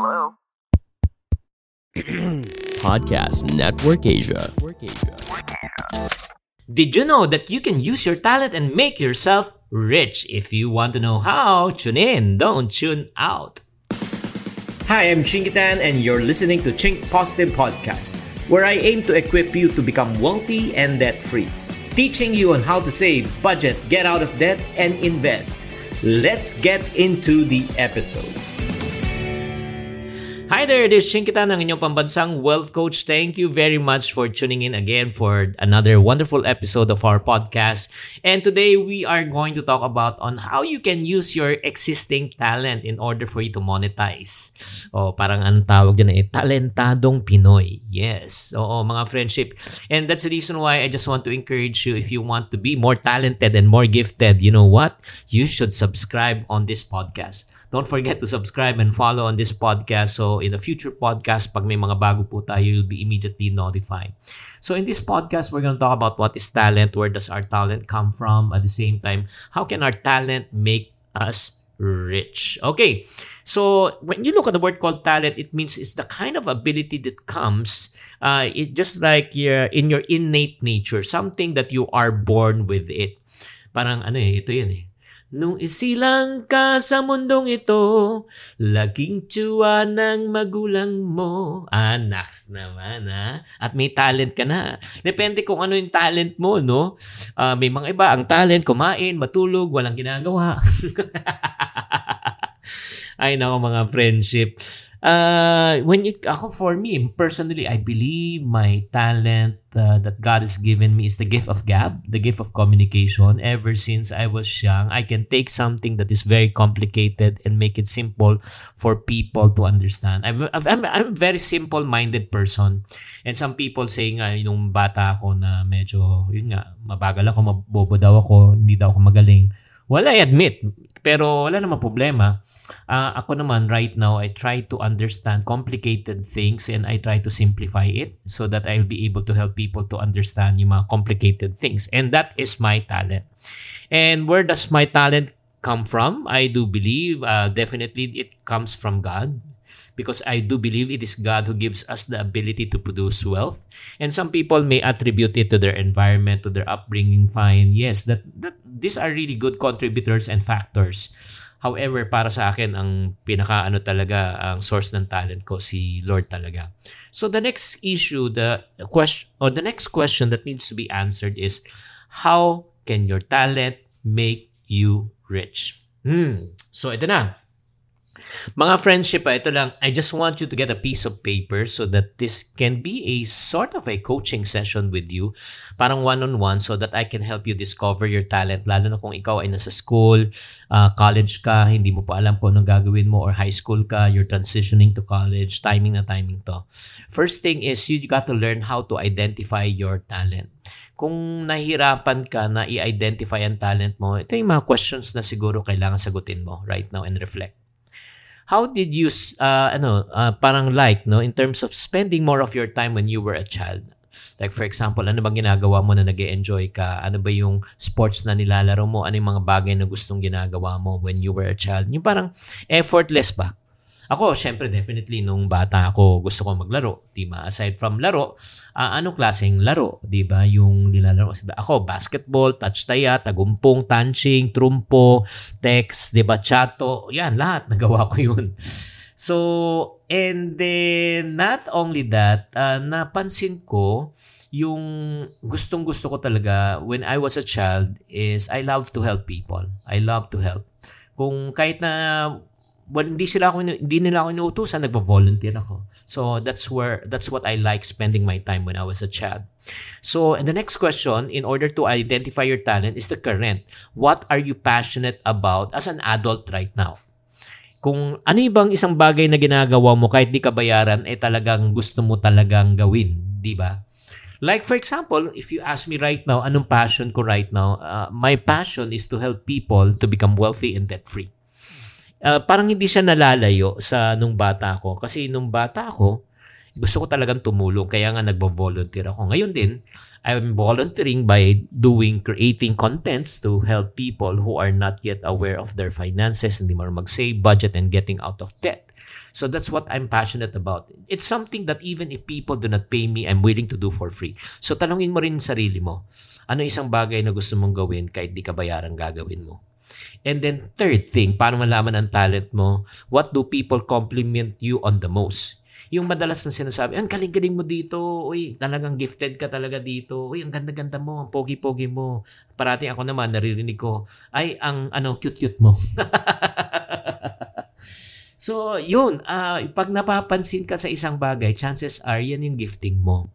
Hello? Podcast Network Asia. Did you know that you can use your talent and make yourself rich? If you want to know how, tune in, don't tune out. Hi, I'm Chinkitan, and you're listening to Chink Positive Podcast, where I aim to equip you to become wealthy and debt free, teaching you on how to save, budget, get out of debt, and invest. Let's get into the episode. Hi there, this is Shinkita ng inyong pambansang wealth coach. Thank you very much for tuning in again for another wonderful episode of our podcast. And today we are going to talk about on how you can use your existing talent in order for you to monetize. O parang ang tawag dyan eh, talentadong Pinoy. Yes. Oo, mga friendship. And that's the reason why I just want to encourage you if you want to be more talented and more gifted, you know what? You should subscribe on this podcast. Don't forget to subscribe and follow on this podcast. So in the future podcast, pag may mga bago po tayo, you'll be immediately notified. So in this podcast, we're going to talk about what is talent, where does our talent come from, at the same time, how can our talent make us rich. Okay, so when you look at the word called talent, it means it's the kind of ability that comes, uh, it just like your in your innate nature, something that you are born with it. Parang ano eh, ito yan eh. Nung isilang ka sa mundong ito, laging tsuwa ng magulang mo. Anaks naman ha. At may talent ka na. Depende kung ano yung talent mo, no? Uh, may mga iba, ang talent, kumain, matulog, walang ginagawa. Ay nako mga friendship. Uh, when it, ako for me, personally, I believe my talent uh, that God has given me is the gift of gab, the gift of communication. Ever since I was young, I can take something that is very complicated and make it simple for people to understand. I'm, I'm, I'm a very simple-minded person. And some people say nga, yung bata ako na medyo, yun nga, mabagal ako, mabobo daw ako, hindi daw ako magaling. Well, I admit, pero wala namang problema. Uh, ako naman, right now, I try to understand complicated things and I try to simplify it so that I'll be able to help people to understand yung mga complicated things. And that is my talent. And where does my talent come from? I do believe uh, definitely it comes from God because I do believe it is God who gives us the ability to produce wealth. And some people may attribute it to their environment, to their upbringing. Fine, yes, that, that these are really good contributors and factors. However, para sa akin, ang pinaka ano talaga, ang source ng talent ko, si Lord talaga. So the next issue, the question, or the next question that needs to be answered is, how can your talent make you rich? Hmm. So ito na. Mga friendship, ito lang, I just want you to get a piece of paper so that this can be a sort of a coaching session with you, parang one-on-one so that I can help you discover your talent, lalo na kung ikaw ay nasa school, uh, college ka, hindi mo pa alam kung anong gagawin mo, or high school ka, you're transitioning to college, timing na timing to. First thing is, you got to learn how to identify your talent. Kung nahirapan ka na i-identify ang talent mo, ito yung mga questions na siguro kailangan sagutin mo right now and reflect how did you uh, ano uh, parang like no in terms of spending more of your time when you were a child? Like for example ano bang ginagawa mo na nag enjoy ka? Ano ba yung sports na nilalaro mo? Ano yung mga bagay na gustong ginagawa mo when you were a child? Yung parang effortless ba ako, syempre, definitely, nung bata ako, gusto ko maglaro. Di ba? Aside from laro, uh, anong klaseng laro? Di ba? Yung nilalaro ko. Ako, basketball, touch taya, tagumpong, tanching, trumpo, text, di ba? Chato. Yan, lahat. Nagawa ko yun. So, and then, not only that, uh, napansin ko, yung gustong gusto ko talaga when I was a child is I love to help people. I love to help. Kung kahit na well, hindi sila ako hindi nila ako inuutusan, nagvo-volunteer ako. So that's where that's what I like spending my time when I was a child. So, and the next question, in order to identify your talent, is the current. What are you passionate about as an adult right now? Kung ano ibang isang bagay na ginagawa mo kahit di ka bayaran, eh talagang gusto mo talagang gawin, di ba? Like for example, if you ask me right now, anong passion ko right now? Uh, my passion is to help people to become wealthy and debt-free uh, parang hindi siya nalalayo sa nung bata ako. Kasi nung bata ako, gusto ko talagang tumulong. Kaya nga nagbo-volunteer ako. Ngayon din, I'm volunteering by doing, creating contents to help people who are not yet aware of their finances, hindi mo mag-save, budget, and getting out of debt. So that's what I'm passionate about. It's something that even if people do not pay me, I'm willing to do for free. So talungin mo rin sarili mo. Ano isang bagay na gusto mong gawin kahit di ka bayaran gagawin mo? And then third thing, paano malaman ang talent mo? What do people compliment you on the most? Yung madalas na sinasabi, ang galing-galing mo dito. Uy, talagang gifted ka talaga dito. Uy, ang ganda-ganda mo, ang pogi-pogi mo. Parating ako naman, naririnig ko, ay, ang ano, cute-cute mo. so, yun. Uh, pag napapansin ka sa isang bagay, chances are, yan yung gifting mo.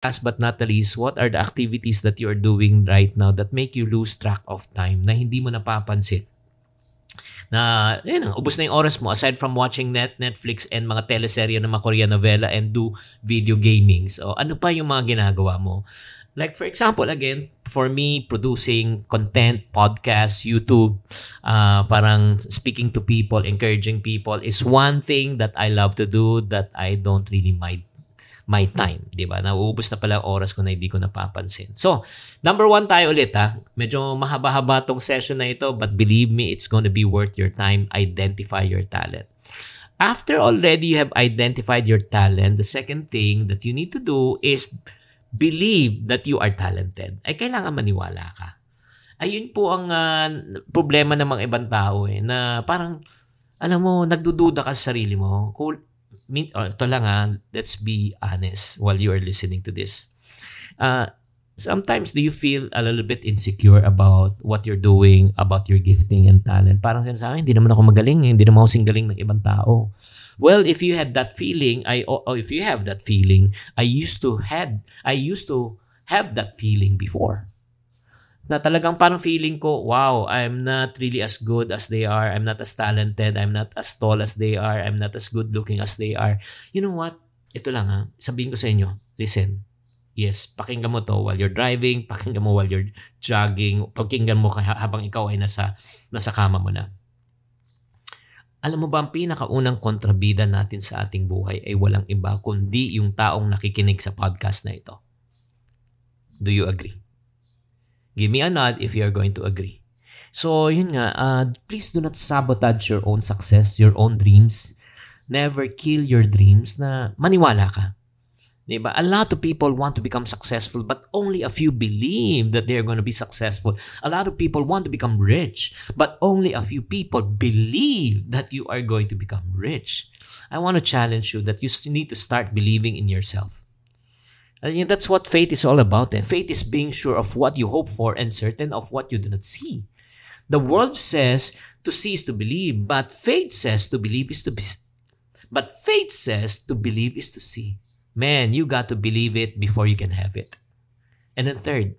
Last but not the least, what are the activities that you are doing right now that make you lose track of time na hindi mo napapansin? na yun, ubos na yung oras mo aside from watching net Netflix and mga teleserye ng mga Korean novela and do video gaming. So ano pa yung mga ginagawa mo? Like for example, again, for me, producing content, podcast, YouTube, uh, parang speaking to people, encouraging people is one thing that I love to do that I don't really mind my time, 'di ba? Nauubos na pala oras ko na hindi ko napapansin. So, number one tayo ulit ha. Medyo mahaba-haba tong session na ito, but believe me, it's to be worth your time. Identify your talent. After already you have identified your talent, the second thing that you need to do is believe that you are talented, ay kailangan maniwala ka. Ayun po ang uh, problema ng mga ibang tao eh, na parang, alam mo, nagdududa ka sa sarili mo. Cool. Oh, ito lang ha, ah, let's be honest while you are listening to this. Uh, sometimes do you feel a little bit insecure about what you're doing, about your gifting and talent? Parang sinasabi, hindi naman ako magaling, eh. hindi naman ako galing ng ibang tao. Well, if you had that feeling, I or if you have that feeling, I used to had I used to have that feeling before. Na talagang parang feeling ko, wow, I'm not really as good as they are. I'm not as talented. I'm not as tall as they are. I'm not as good looking as they are. You know what? Ito lang ha. Sabihin ko sa inyo, listen. Yes, pakinggan mo to while you're driving, pakinggan mo while you're jogging, pakinggan mo habang ikaw ay nasa, nasa kama mo na. Alam mo ba ang pinakaunang kontrabida natin sa ating buhay ay walang iba kundi yung taong nakikinig sa podcast na ito. Do you agree? Give me a nod if you are going to agree. So, yun nga, uh, please do not sabotage your own success, your own dreams. Never kill your dreams na maniwala ka Diba? A lot of people want to become successful, but only a few believe that they're going to be successful. A lot of people want to become rich, but only a few people believe that you are going to become rich. I want to challenge you that you need to start believing in yourself. And that's what faith is all about. Eh? Faith is being sure of what you hope for and certain of what you do not see. The world says to see is to believe, but faith says to believe is to be, but faith says to believe is to see. Man, you got to believe it before you can have it. And then third,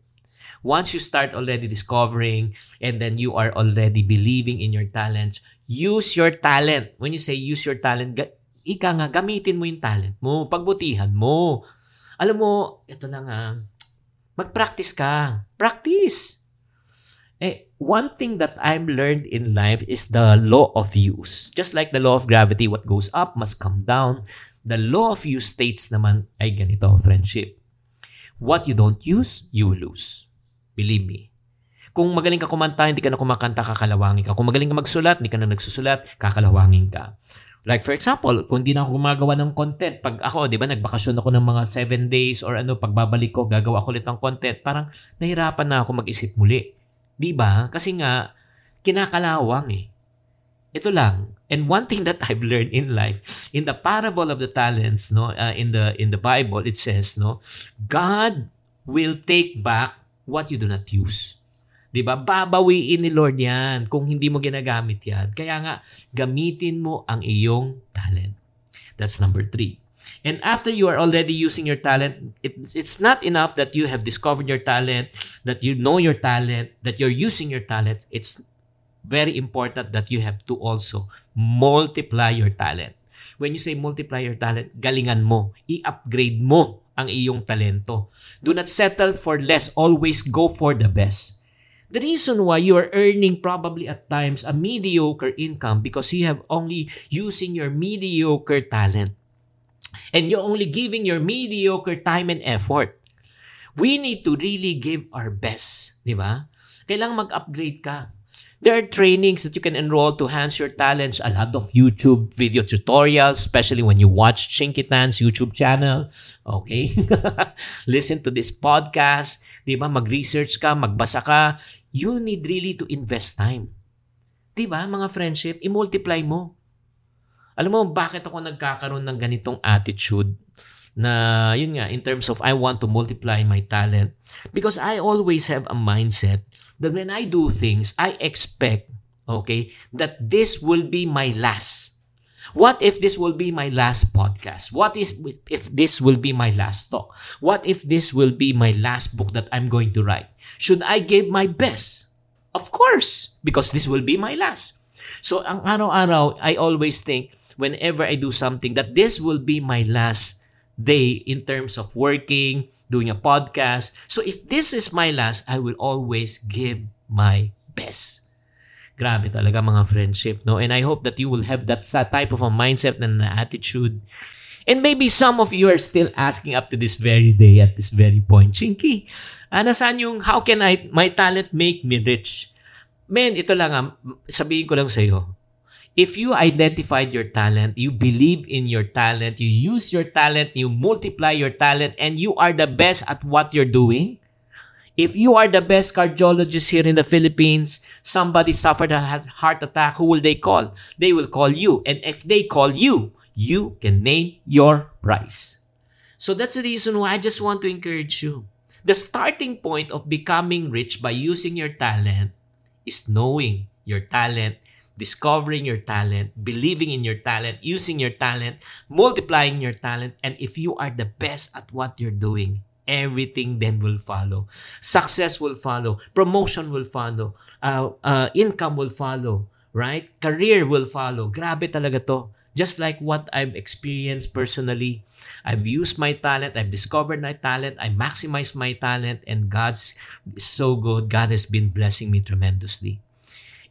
once you start already discovering and then you are already believing in your talents, use your talent. When you say use your talent, ika nga, gamitin mo yung talent mo, pagbutihan mo. Alam mo, ito lang ah, mag-practice ka. Practice! Eh, one thing that I've learned in life is the law of use. Just like the law of gravity, what goes up must come down. The law of use states naman ay ganito, friendship. What you don't use, you lose. Believe me. Kung magaling ka kumanta, hindi ka na kumakanta, kakalawangin ka. Kung magaling ka magsulat, hindi ka na nagsusulat, kakalawangin ka. Like for example, kung di na ako gumagawa ng content, pag ako, di ba, nagbakasyon ako ng mga 7 days or ano, pagbabalik ko, gagawa ko ulit ng content, parang nahirapan na ako mag-isip muli. Di ba? Kasi nga, kinakalawang eh. Ito lang. And one thing that I've learned in life, in the parable of the talents, no, uh, in the in the Bible, it says, no, God will take back what you do not use. 'Di ba? Babawiin ni Lord 'yan kung hindi mo ginagamit 'yan. Kaya nga gamitin mo ang iyong talent. That's number three. And after you are already using your talent, it, it's not enough that you have discovered your talent, that you know your talent, that you're using your talent. It's very important that you have to also multiply your talent. When you say multiply your talent, galingan mo, i-upgrade mo ang iyong talento. Do not settle for less, always go for the best. The reason why you are earning probably at times a mediocre income because you have only using your mediocre talent. And you're only giving your mediocre time and effort. We need to really give our best, di ba? Kailangan mag-upgrade ka. There are trainings that you can enroll to enhance your talents. A lot of YouTube video tutorials, especially when you watch Chinkitan's YouTube channel. Okay? Listen to this podcast. Di ba? Mag-research ka, magbasa ka. You need really to invest time. Di ba, mga friendship? I-multiply mo. Alam mo, bakit ako nagkakaroon ng ganitong attitude? Na, yun nga, in terms of I want to multiply my talent. Because I always have a mindset that when I do things, I expect, okay, that this will be my last. What if this will be my last podcast? What if, if this will be my last talk? What if this will be my last book that I'm going to write? Should I give my best? Of course, because this will be my last. So, ang araw-araw, I always think, whenever I do something, that this will be my last day in terms of working, doing a podcast. So if this is my last, I will always give my best. Grabe talaga mga friendship, no? And I hope that you will have that type of a mindset and an attitude. And maybe some of you are still asking up to this very day, at this very point, Chinky, ah, nasaan yung how can I, my talent make me rich? Men, ito lang, ah, sabihin ko lang sa iyo, If you identified your talent, you believe in your talent, you use your talent, you multiply your talent, and you are the best at what you're doing, if you are the best cardiologist here in the Philippines, somebody suffered a heart attack, who will they call? They will call you. And if they call you, you can name your price. So that's the reason why I just want to encourage you. The starting point of becoming rich by using your talent is knowing your talent discovering your talent, believing in your talent, using your talent, multiplying your talent, and if you are the best at what you're doing, everything then will follow. Success will follow, promotion will follow, uh, uh, income will follow, right? Career will follow. Grabe talaga to. Just like what I've experienced personally, I've used my talent, I've discovered my talent, I maximize my talent, and God's so good. God has been blessing me tremendously.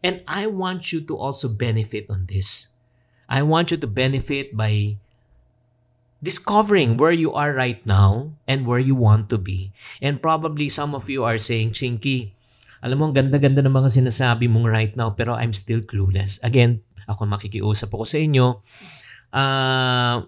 And I want you to also benefit on this. I want you to benefit by discovering where you are right now and where you want to be. And probably some of you are saying, Chinky, alam mo, ang ganda-ganda ng mga sinasabi mong right now, pero I'm still clueless. Again, ako makikiusap ako sa inyo. Uh,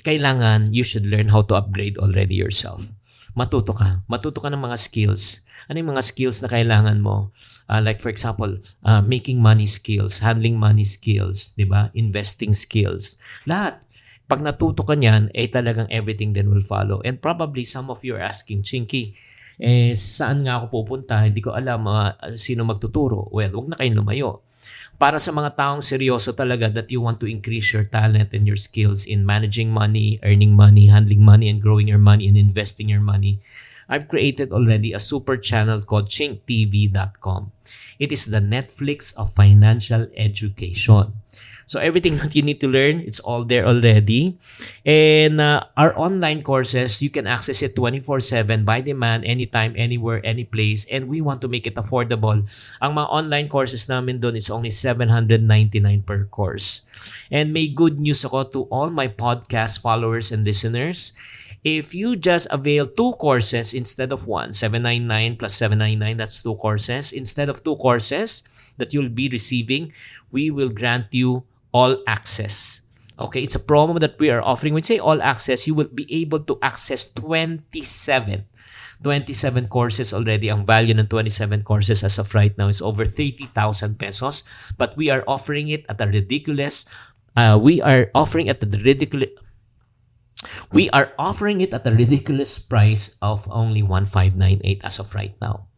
kailangan you should learn how to upgrade already yourself. Matuto ka. Matuto ka ng mga skills. Ano yung mga skills na kailangan mo? Uh, like for example, uh, making money skills, handling money skills, di ba? Investing skills. Lahat. Pag natuto ka niyan, eh talagang everything then will follow. And probably some of you are asking, Chinky, eh saan nga ako pupunta? Hindi ko alam uh, sino magtuturo. Well, wag na kayong lumayo para sa mga taong seryoso talaga that you want to increase your talent and your skills in managing money, earning money, handling money, and growing your money and investing your money, I've created already a super channel called chinktv.com. It is the Netflix of financial education. So everything that you need to learn, it's all there already. And uh, our online courses, you can access it 24/7 by demand, anytime, anywhere, any place. And we want to make it affordable. Ang mga online courses namin doon is only 799 per course. And may good news ako to all my podcast followers and listeners. If you just avail two courses instead of one, 799 plus 799, that's two courses. Instead of two courses that you'll be receiving, we will grant you all access. Okay, it's a promo that we are offering. When you say all access, you will be able to access 27 27 courses already. Ang value ng 27 courses as of right now is over 30,000 pesos. But we are offering it at a ridiculous, uh, we are offering at the ridiculous, we are offering it at a ridiculous price of only 1598 as of right now.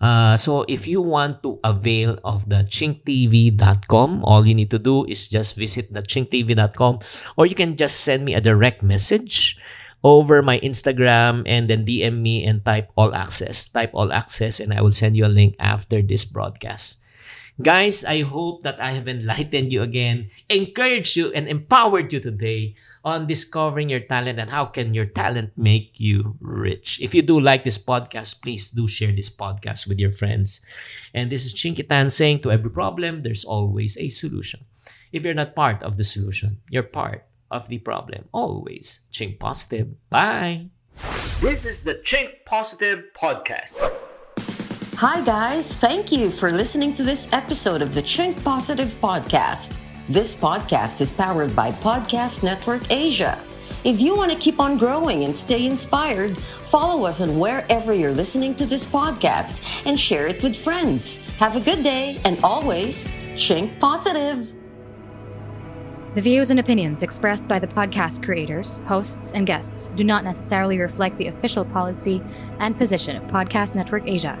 Uh, so if you want to avail of the chinktv.com, all you need to do is just visit the chinktv.com or you can just send me a direct message over my Instagram and then DM me and type all access. Type all access and I will send you a link after this broadcast. Guys, I hope that I have enlightened you again, encouraged you, and empowered you today on discovering your talent and how can your talent make you rich. If you do like this podcast, please do share this podcast with your friends. And this is Chinkitan saying to every problem, there's always a solution. If you're not part of the solution, you're part of the problem. Always. Chink positive. Bye. This is the Chink Positive Podcast. Hi, guys. Thank you for listening to this episode of the Chink Positive Podcast. This podcast is powered by Podcast Network Asia. If you want to keep on growing and stay inspired, follow us on wherever you're listening to this podcast and share it with friends. Have a good day and always Chink Positive. The views and opinions expressed by the podcast creators, hosts, and guests do not necessarily reflect the official policy and position of Podcast Network Asia